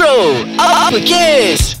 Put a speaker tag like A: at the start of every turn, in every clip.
A: Bro, apa kes?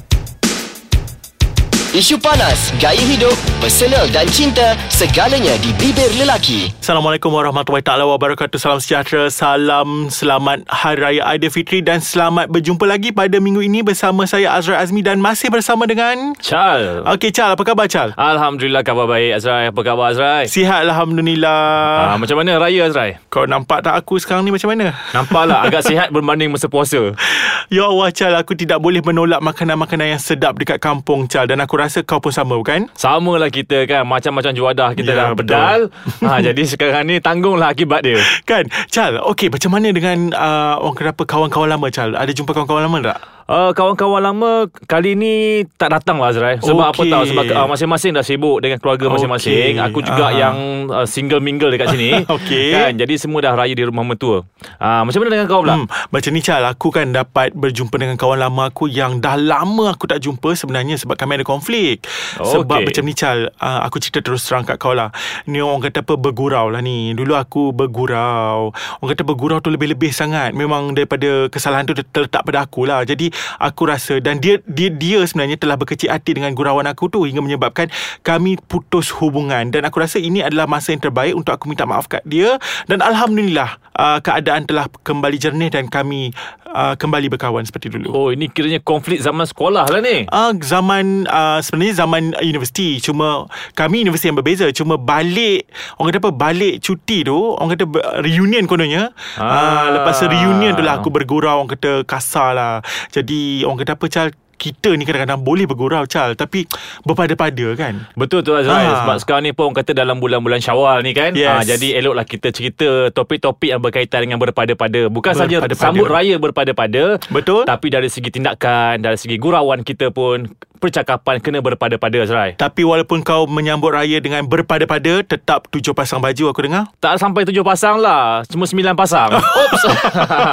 A: Isu panas, gaya hidup, personal dan cinta, segalanya di bibir lelaki.
B: Assalamualaikum warahmatullahi taala wabarakatuh. Salam sejahtera, salam selamat Hari Raya Aidilfitri dan selamat berjumpa lagi pada minggu ini bersama saya Azra Azmi dan masih bersama dengan
C: Chal.
B: Okey Chal, apa khabar Chal?
C: Alhamdulillah khabar baik Azrai. Apa khabar Azrai?
B: Sihat alhamdulillah.
C: Ah, macam mana raya Azrai?
B: Kau nampak tak aku sekarang ni macam mana?
C: Nampaklah agak sihat berbanding masa puasa.
B: Ya Allah Chal, aku tidak boleh menolak makanan-makanan yang sedap dekat kampung Chal dan aku rasa kau pun sama bukan?
C: Sama lah kita kan Macam-macam juadah kita
B: Ya,
C: dah bedal ha, Jadi sekarang ni Tanggunglah akibat dia
B: Kan? Chal, okey macam mana dengan uh, orang kata apa kawan-kawan lama Chal? Ada jumpa kawan-kawan lama tak?
C: Uh, kawan-kawan lama kali ni tak datang lah Azrai Sebab
B: Okey.
C: apa tahu Sebab uh, masing-masing dah sibuk dengan keluarga masing-masing
B: Okey.
C: Aku juga
B: Ah.
C: yang uh, single mingle dekat sini
B: Okey.
C: kan? Jadi semua dah raya di rumah mertua uh, Macam mana dengan kau pula?
B: Hmm, macam ni Chal, aku kan dapat berjumpa dengan kawan lama aku yang dah lama aku tak jumpa sebenarnya sebab kami ada konflik. Sebab
C: Okey.
B: macam ni Chal, uh, aku cerita terus terang kat kau lah. Ni orang kata apa bergurau lah ni. Dulu aku bergurau. Orang kata bergurau tu lebih-lebih sangat. Memang daripada kesalahan tu terletak pada aku lah. Jadi aku rasa. Dan dia dia dia sebenarnya telah berkecil hati dengan gurauan aku tu hingga menyebabkan kami putus hubungan. Dan aku rasa ini adalah masa yang terbaik untuk aku minta maaf kat dia. Dan alhamdulillah uh, keadaan telah kembali jernih dan kami uh, kembali berkawan seperti dulu.
C: Oh ini kiranya konflik zaman sekolah lah ni.
B: Uh, zaman uh, sebenarnya zaman universiti. Cuma kami universiti yang berbeza. Cuma balik orang kata apa balik cuti tu orang kata reunion kononnya. Ah. uh, lepas reunion tu lah aku bergurau orang kata kasar lah. Jadi orang kata apa Chal kita ni kadang-kadang boleh bergurau Chal tapi berpada-pada kan
C: Betul tu Azrai
B: Ha.
C: Sebab sekarang ni pun kata dalam bulan-bulan syawal ni kan
B: Yes.
C: ha, Jadi eloklah kita cerita Topik-topik yang berkaitan dengan berpada-pada Bukan saja sambut raya berpada-pada
B: Betul.
C: Tapi dari segi tindakan Dari segi gurauan kita pun Percakapan kena berpada-pada Azrai.
B: Tapi walaupun kau menyambut raya dengan berpada-pada Tetap tujuh pasang baju aku dengar?
C: Tak sampai tujuh pasang lah. Cuma sembilan pasang. Oops.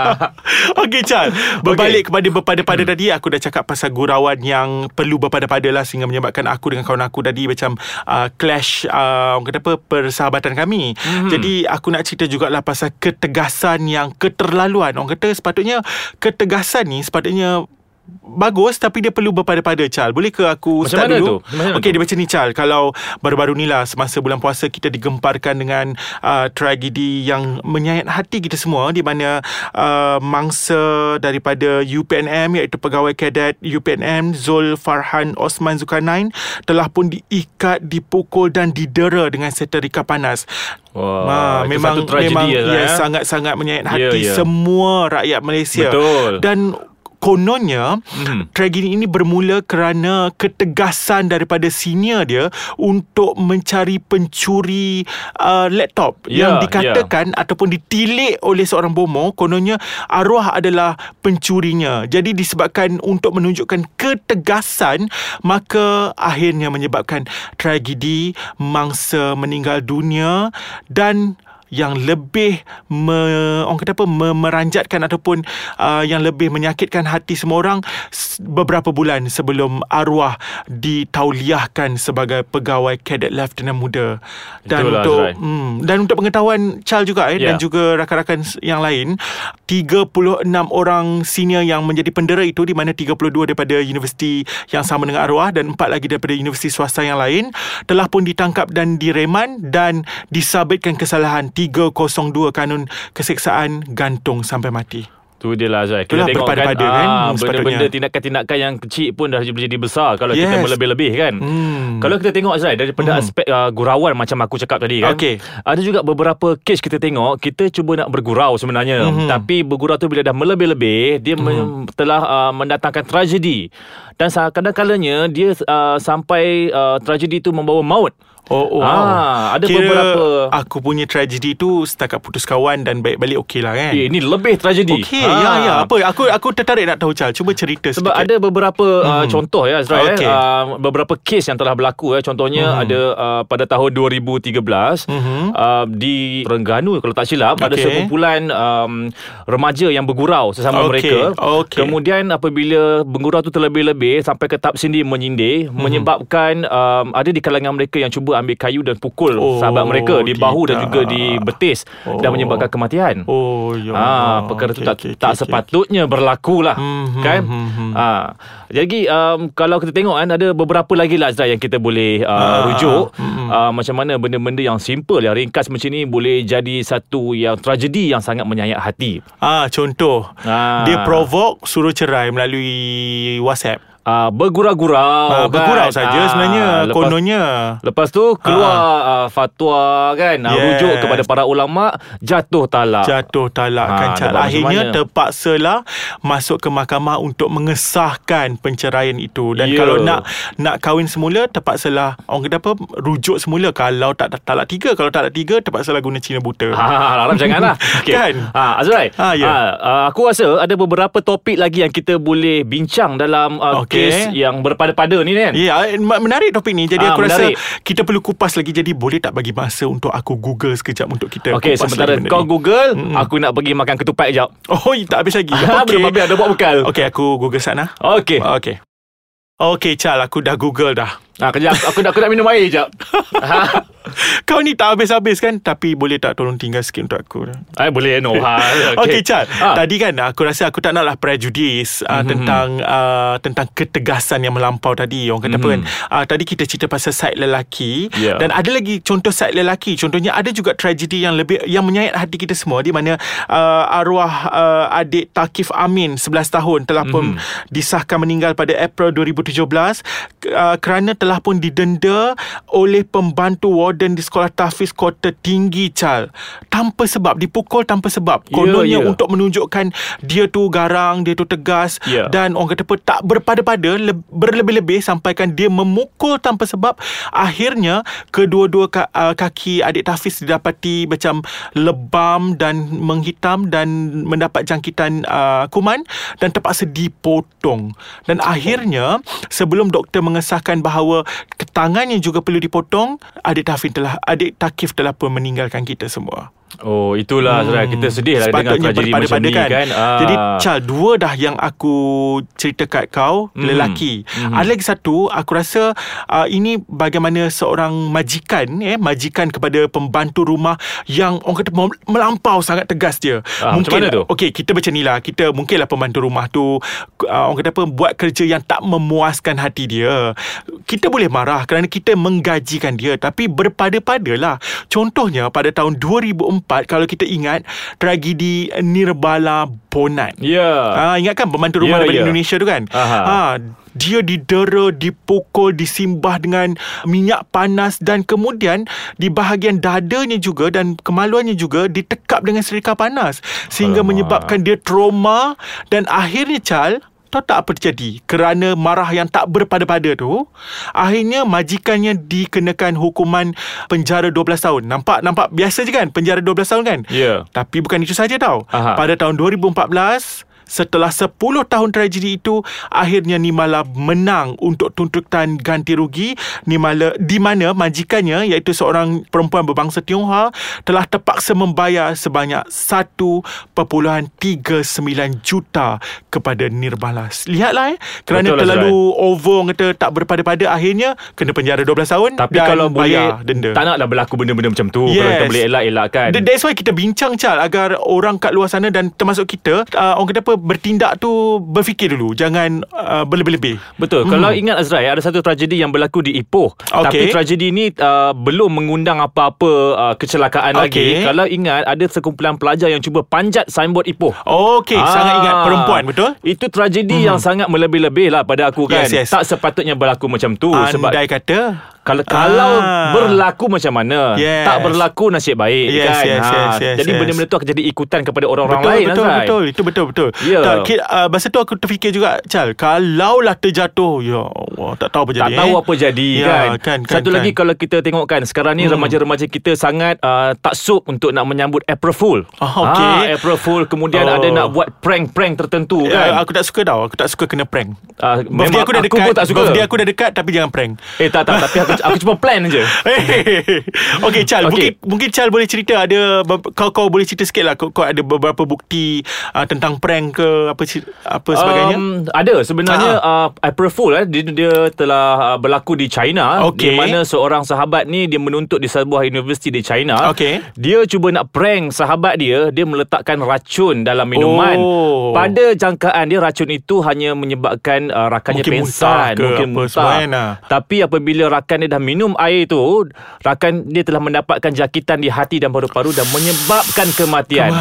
B: Okey Chal Berbalik okay. kepada berpada-pada hmm. tadi Aku dah cakap pasal gurauan yang Perlu berpada-pada lah Sehingga menyebabkan aku dengan kawan aku tadi Macam uh, clash uh, Orang kata apa Persahabatan kami. Hmm. Jadi aku nak cerita jugalah Pasal ketegasan yang keterlaluan. Orang kata sepatutnya Ketegasan ni sepatutnya Bagus tapi dia perlu berpada-pada Chal Boleh ke aku
C: Macam
B: start
C: mana
B: dulu?
C: tu? Macam mana
B: Okey
C: tu?
B: dia macam ni Chal Kalau baru-baru ni lah Semasa bulan puasa Kita digemparkan dengan uh, Tragedi yang menyayat hati kita semua Di mana uh, Mangsa daripada UPNM Iaitu pegawai kadet UPNM Zul Farhan Osman Zulkarnain Telah pun diikat Dipukul dan didera Dengan seterika panas
C: Wah,
B: Ha, memang
C: satu
B: memang
C: Azrai,
B: ya,
C: eh?
B: sangat-sangat menyayat
C: Ya,
B: hati
C: ya.
B: semua rakyat Malaysia.
C: Betul.
B: Dan kononnya
C: Mhm.
B: tragedi ini bermula kerana ketegasan daripada senior dia untuk mencari pencuri uh, laptop
C: Ya,
B: yang dikatakan ataupun ditilik oleh seorang bomoh kononnya arwah adalah pencurinya. Jadi disebabkan untuk menunjukkan ketegasan maka akhirnya menyebabkan tragedi mangsa meninggal dunia dan yang lebih me, orang kata apa me, meranjatkan ataupun uh, yang lebih menyakitkan hati semua orang beberapa bulan sebelum arwah ditauliahkan sebagai pegawai kadet lieutenant muda dan
C: Itulah,
B: untuk
C: Azrai.
B: hmm, dan untuk pengetahuan Chal juga eh
C: Ya.
B: dan juga rakan-rakan yang lain 36 orang senior yang menjadi pendera itu di mana 32 daripada universiti yang sama dengan arwah dan 4 lagi daripada universiti swasta yang lain telah pun ditangkap dan direman dan disabitkan kesalahan 302 kanun keseksaan gantung sampai mati.
C: Tu dia lah Azrai
B: Itulah
C: Kita tengok kan,
B: berpada-pada kan,
C: ah,
B: hmm,
C: Benda-benda tindakan-tindakan yang kecil pun dah jadi besar Kalau kita
B: Yes.
C: melebih-lebih kan
B: Hmm.
C: Kalau kita tengok Azrai Daripada
B: Hmm.
C: aspek uh, gurauan Macam aku cakap tadi kan
B: Okey.
C: Ada juga beberapa kes kita tengok Kita cuba nak bergurau sebenarnya
B: Mhm.
C: Tapi bergurau tu bila dah melebih-lebih Dia
B: Hmm.
C: me- telah uh, mendatangkan tragedi Dan kadang-kadangnya Dia uh, sampai uh, tragedi tu membawa maut
B: Oh, oh
C: Ah, ada
B: Kira
C: beberapa-
B: Aku punya tragedi tu Setakat putus kawan Dan baik-balik okey lah kan
C: Eh, ini lebih tragedi
B: Okey ya ya Apa Aku aku tertarik nak tahu Chal Cuba cerita
C: Sebab
B: sedikit
C: ada beberapa uh, contoh ya Azrael
B: Okey.
C: eh, uh, beberapa kes yang telah berlaku ya contohnya
B: Mhm.
C: ada uh, pada tahun 2013
B: Mhm.
C: uh, di Terengganu kalau tak silap ada
B: Okey.
C: sekumpulan um, remaja yang bergurau sesama
B: Okey,
C: mereka
B: okey.
C: kemudian apabila bergurau tu terlebih-lebih sampai ke tahap sindi menyindir
B: Mhm.
C: menyebabkan um, ada di kalangan mereka yang cuba ambil kayu dan pukul
B: Oh,
C: sahabat mereka di bahu dan
B: tidak.
C: juga di betis
B: Oh.
C: dan menyebabkan kematian.
B: Oh ya.
C: Ah,
B: Allah.
C: perkara tu
B: Okey,
C: tak
B: okey,
C: tak
B: okey,
C: sepatutnya berlaku lah,
B: Hmm, hmm,
C: kan?
B: hmm, hmm.
C: Ah, jadi um, kalau kita tengok kan ada beberapa lagi lah Azrai yang kita boleh uh,
B: Ah,
C: rujuk
B: hmm, hmm.
C: uh, macam mana benda-benda yang simple yang ringkas macam ni boleh jadi satu yang tragedi yang sangat menyayat hati.
B: Ah, contoh.
C: Ah.
B: Dia provoke suruh cerai melalui WhatsApp.
C: Uh, bergurau-gurau
B: Ah,
C: kan?
B: bergurau saja
C: Ah,
B: sebenarnya
C: lepas,
B: kononnya.
C: Lepas tu keluar uh, fatwa kan yes. Rujuk kepada para ulama jatuh talak.
B: Jatuh talak kan Cal.
C: macam
B: Akhirnya terpaksalah masuk ke mahkamah untuk mengesahkan penceraian itu dan
C: Ya.
B: kalau nak nak kahwin semula terpaksalah orang kata apa rujuk semula kalau tak talak tiga kalau talak tiga terpaksalah guna Cina buta.
C: Ha, harap janganlah. Okay.
B: Kan?
C: Ha, Azrai.
B: Ha, ya.
C: uh, aku rasa ada beberapa topik lagi yang kita boleh bincang dalam uh,
B: Okey.
C: Kes yang berpada-pada ni kan.
B: Ya, yeah, menarik topik ni. Jadi
C: Ah,
B: aku
C: menarik.
B: rasa kita perlu kupas lagi. Jadi boleh tak bagi masa untuk aku Google sekejap untuk kita
C: Okey,
B: kupas
C: sementara
B: lagi benda
C: kau
B: ni.
C: Google,
B: Mm-mm.
C: aku nak pergi makan ketupat sekejap.
B: Oh, tak habis lagi.
C: Ha,
B: Okey.
C: belum habis ada buat bekal.
B: Okey, aku Google sana.
C: Okey.
B: Okey. Okey, Chal, aku dah Google dah.
C: Ha, kejap aku nak aku nak minum air sekejap. ha.
B: Kau ni tak habis-habis kan Tapi boleh tak tolong tinggal sikit untuk aku
C: Eh, boleh no. Ha,
B: Okay, okay Chad
C: Ha.
B: Tadi kan aku rasa aku tak naklah prejudis uh,
C: Mhm.
B: Tentang uh, Tentang ketegasan yang melampau tadi Orang kata apa kan uh, Tadi kita cerita pasal side lelaki
C: Ya.
B: Dan ada lagi contoh side lelaki Contohnya ada juga tragedi yang lebih Yang menyayat hati kita semua Di mana uh, Arwah uh, adik Takif Amin 11 tahun Telah pun
C: Mhm.
B: disahkan meninggal pada April 2017 uh, Kerana telah pun didenda Oleh pembantu warden di sekolah tahfiz kota tinggi Chal. Tanpa sebab Dipukul tanpa sebab.
C: Ya,
B: Kononnya
C: ya.
B: untuk menunjukkan Dia tu garang Dia tu tegas
C: Ya.
B: Dan orang kata apa Tak berpada-pada le- Berlebih-lebih Sampaikan dia memukul tanpa sebab. Akhirnya Kedua-dua ka- uh, kaki adik tahfiz Didapati macam Lebam dan menghitam Dan mendapat jangkitan uh, kuman Dan terpaksa dipotong. Dan akhirnya Sebelum doktor mengesahkan bahawa Tangannya juga perlu dipotong Adik tahfiz telah Adik takif telah pun meninggalkan kita semua
C: Oh, itulah hmm. kita sedih lah dengan tragedi macam ni
B: kan,
C: kan. Ah.
B: Jadi Chal Dua dah yang aku Cerita kat kau
C: Hmm.
B: Lelaki
C: Hmm.
B: Ada lagi satu Aku rasa uh, Ini bagaimana seorang majikan eh, Majikan kepada pembantu rumah Yang orang kata Melampau sangat tegas dia
C: Ah, macam mana tu?
B: Okey kita macam ni lah Kita mungkinlah pembantu rumah tu uh, Orang kata apa Buat kerja yang tak memuaskan hati dia Kita boleh marah Kerana kita menggajikan dia Tapi berpada-padalah Contohnya pada tahun 2004 Kalau kita ingat Tragedi Nirbala Bonat
C: Ya.
B: Ah, ingat kan pembantu rumah
C: Ya,
B: daripada
C: ya.
B: Indonesia tu kan?
C: Aha.
B: Ha, dia didera, dipukul, disimbah dengan minyak panas dan kemudian di bahagian dadanya juga dan kemaluannya juga ditekap dengan serika panas sehingga
C: Alamak.
B: menyebabkan dia trauma dan akhirnya Chal Tahu tak apa terjadi? Kerana marah yang tak berpada-pada tu, akhirnya majikannya dikenakan hukuman penjara 12 tahun. Nampak nampak biasa je kan penjara 12 tahun kan?
C: Ya.
B: Tapi bukan itu saja tau.
C: Aha.
B: Pada tahun 2014 Setelah 10 tahun tragedi itu Akhirnya Nimala menang Untuk tuntutan ganti rugi. Nimala Di mana majikannya Iaitu seorang perempuan berbangsa Tionghoa Telah terpaksa membayar Sebanyak 1.39 juta Kepada Nirbala Lihatlah eh Kerana
C: Betul lah,
B: terlalu over Orang kata tak berpada-pada Akhirnya Kena penjara 12 tahun
C: Tapi
B: Dan
C: kalau
B: bayar
C: boleh
B: denda.
C: Tak naklah berlaku benda-benda macam tu. Kalau kita
B: Yes.
C: boleh elak-elakkan.
B: Th- That's why kita bincang Chal Agar orang kat luar sana Dan termasuk kita uh, Orang kata apa Bertindak tu Berfikir dulu Jangan uh, berlebih-lebih
C: Betul. Hmm. Kalau ingat Azrai ada satu tragedi yang berlaku di Ipoh.
B: Okey.
C: Tapi tragedi ni uh, belum mengundang apa-apa uh, kecelakaan
B: Okey.
C: lagi. Kalau ingat ada sekumpulan pelajar yang cuba panjat signboard Ipoh.
B: Okey
C: Ah.
B: Sangat ingat perempuan betul
C: Itu tragedi yang sangat melebih-lebih lah pada aku kan.
B: Yes, yes.
C: Tak sepatutnya berlaku macam tu sebab
B: Andai kata
C: kalau kalau
B: Ah.
C: berlaku macam mana
B: Yes.
C: tak berlaku nasib baik
B: Yes,
C: kan
B: yes, yes, yes,
C: jadi
B: yes.
C: benda-benda tu akan jadi ikutan kepada orang-orang
B: betul,
C: lain
B: betul,
C: Azrai.
B: betul, Itu betul betul
C: Ya.
B: tak, ki- uh, Masa tu aku terfikir juga Chal Kalaulah terjatuh Ya Allah Tak tahu apa jadi
C: tak tahu
B: eh.
C: apa jadi
B: Ya,
C: kan.
B: kan, kan,
C: Satu
B: kan.
C: lagi kalau kita tengok kan sekarang ni
B: Hmm.
C: remaja-remaja kita sangat uh, taksub untuk nak menyambut April Fool.
B: Ah, okey.
C: Ah, April Fool kemudian
B: Oh.
C: ada nak buat prank-prank tertentu
B: Ya,
C: kan.
B: Aku tak suka tau Aku tak suka kena prank
C: Ah,
B: Birthday
C: memang
B: aku dah
C: aku
B: dekat
C: pun tak suka.
B: Birthday aku dah dekat Tapi jangan prank
C: Eh tak tak tapi aku aku cuma plan je.
B: okay Chal
C: Okey.
B: Mungkin mungkin Chal boleh cerita Ada Kau kau boleh cerita sikit lah Kau, kau ada beberapa bukti uh, Tentang prank ke Apa apa sebagainya
C: Um, ada sebenarnya uh, April Fool eh, dia, dia telah uh, berlaku di China
B: Okey.
C: di mana seorang sahabat ni dia menuntut di sebuah universiti di China.
B: Okey.
C: Dia cuba nak prank sahabat dia, dia meletakkan racun dalam minuman.
B: Oh.
C: Pada jangkaan dia racun itu hanya menyebabkan uh, rakannya
B: Mungkin
C: pengsan,
B: muntah ke
C: mungkin
B: apa
C: muntah.
B: kan.
C: Tapi apabila rakan dia dah minum air tu, rakan dia telah mendapatkan jangkitan di hati dan paru-paru dan menyebabkan kematian.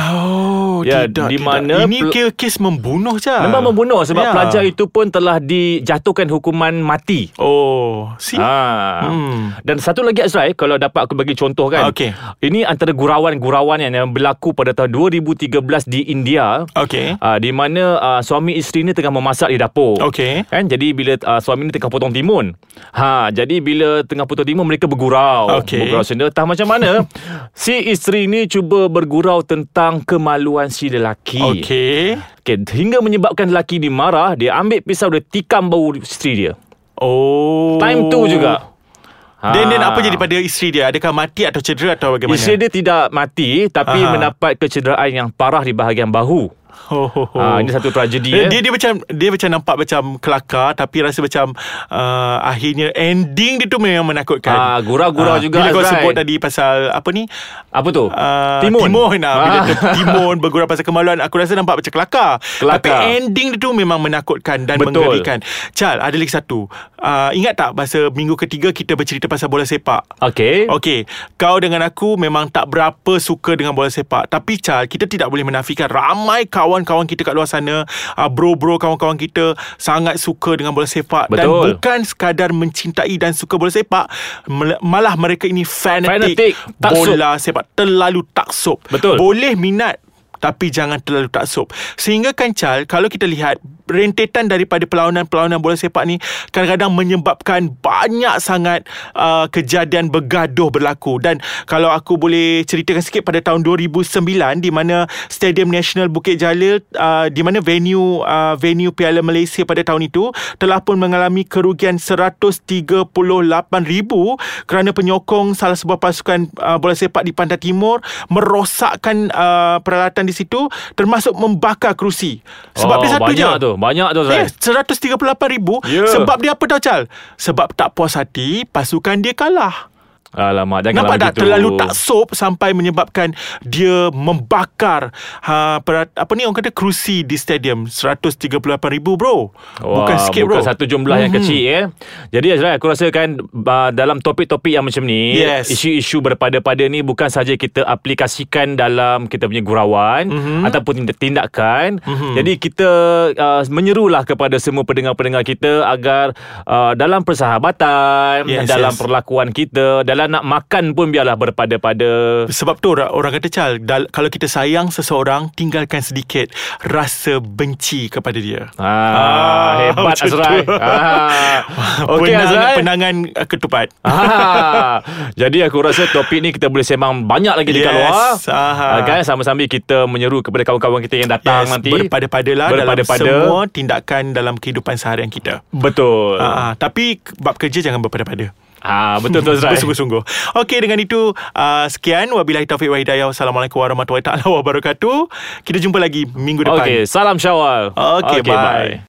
B: Oh
C: Ya,
B: tidak,
C: di
B: tidak.
C: mana
B: Ini
C: pel-
B: kes, membunuh je
C: Memang membunuh sebab
B: Ya.
C: pelajar itu pun telah dijatuhkan hukuman mati.
B: Oh See
C: Ha.
B: Hmm.
C: Dan satu lagi Azrai Kalau dapat aku bagi contoh kan
B: Okey.
C: Ini antara gurauan-gurauan yang, yang berlaku pada tahun 2013 di India
B: Okay
C: uh, Di mana uh, suami isteri ni tengah memasak di dapur
B: Okey.
C: Kan jadi bila uh, suami ni tengah potong timun ha Jadi bila tengah potong timun mereka bergurau
B: Okey.
C: Bergurau sendiri Entah macam mana Si isteri ni cuba bergurau tentang kemaluan si lelaki.
B: Okay
C: okay, Hingga menyebabkan lelaki ni marah Dia ambil pisau dia tikam bau isteri dia.
B: Oh.
C: Time tu juga. Ha.
B: Dan then apa jadi pada isteri dia? Adakah mati atau cedera Atau bagaimana?
C: Isteri dia tidak mati Tapi
B: Aha.
C: mendapat kecederaan yang parah di bahagian bahu
B: oh, oh, oh.
C: ha, Ini satu tragedi
B: dia,
C: eh.
B: dia dia macam dia macam nampak macam kelakar tapi rasa macam uh, akhirnya ending dia tu memang menakutkan.
C: Ah, gurau-gurau juga,
B: Bila kau sebut tadi pasal apa ni?
C: Apa tu?
B: Uh,
C: Timun.
B: Timun ah, Bila tu timun bergurau pasal kemaluan Aku rasa nampak macam kelakar
C: Kelakar.
B: Tapi ending dia tu memang menakutkan Dan
C: Betul.
B: mengerikan Chal ada lagi satu uh, Ingat tak Masa minggu ketiga Kita bercerita pasal bola sepak
C: Okey
B: Okey, kau dengan aku memang tak berapa suka dengan bola sepak. Tapi Chal, kita tidak boleh menafikan ramai kawan-kawan kita kat luar sana, uh, bro-bro kawan-kawan kita sangat suka dengan bola sepak dan
C: Betul.
B: bukan sekadar mencintai dan suka bola sepak, malah mereka ini fanatik,
C: Fanatik, taksub.
B: bola sepak, terlalu taksub.
C: Betul.
B: Boleh minat tapi jangan terlalu taksub. Sehingga kan Chal, kalau kita lihat rentetan daripada perlawanan-perlawanan bola sepak ni kadang-kadang menyebabkan banyak sangat uh, kejadian bergaduh berlaku dan kalau aku boleh ceritakan sikit pada tahun 2009 di mana Stadium National Bukit Jalil uh, di mana venue uh, venue Piala Malaysia pada tahun itu telah pun mengalami kerugian 138,000 kerana penyokong salah sebuah pasukan uh, bola sepak di Pantai Timur merosakkan uh, peralatan di situ termasuk membakar kerusi. Sebab
C: oh,
B: dia satu je.
C: tu Banyak tu Azrai
B: Eh, 138 ribu.
C: Ya.
B: Sebab dia apa tau Chal? Sebab tak puas hati Pasukan dia kalah
C: Alamak janganlah
B: Nampak tak terlalu taksub Sampai menyebabkan Dia membakar ha, perat, Apa ni orang kata Kerusi di stadium 138 ribu bro
C: Wah,
B: Bukan sikit bro
C: Bukan satu jumlah yang
B: Mhm.
C: kecil eh. Jadi Azrai aku rasa kan uh, dalam topik-topik yang macam ni,
B: Yes.
C: isu-isu berpada-pada ni bukan saja kita aplikasikan dalam kita punya gurauan
B: Mhm.
C: ataupun tindak- tindakan.
B: Mhm.
C: Jadi kita uh, menyerulah kepada semua pendengar-pendengar kita agar uh, dalam persahabatan,
B: Yes,
C: dalam
B: yes.
C: perlakuan kita, dalam nak makan pun biarlah berpada-pada.
B: Sebab tu orang, kata Chal dal, Kalau kita sayang seseorang Tinggalkan sedikit Rasa benci kepada dia
C: Ah, hebat
B: macam
C: Azrai. Ah. Okey
B: Penang-
C: Azrai.
B: Penangan uh, ketupat
C: Ah, jadi aku rasa topik ni kita boleh sembang banyak lagi dekat
B: Yes,
C: luar.
B: aha.
C: Ah, kan sama-sambil kita menyeru kepada kawan-kawan kita yang datang
B: yes,
C: nanti.
B: Berpada-padalah
C: Berpada-pada.
B: Dalam semua tindakan Dalam kehidupan seharian kita
C: Betul.
B: Ah, ah. Tapi bab kerja jangan berpada-pada
C: Ah, betul tu Azrai.
B: Bersungguh-sungguh Okey dengan itu uh, Sekian Wabillahi taufiq wa hidayah Wassalamualaikum warahmatullahi taala wabarakatuh Kita jumpa lagi Minggu depan
C: Okey, salam Syawal.
B: Okey, bye.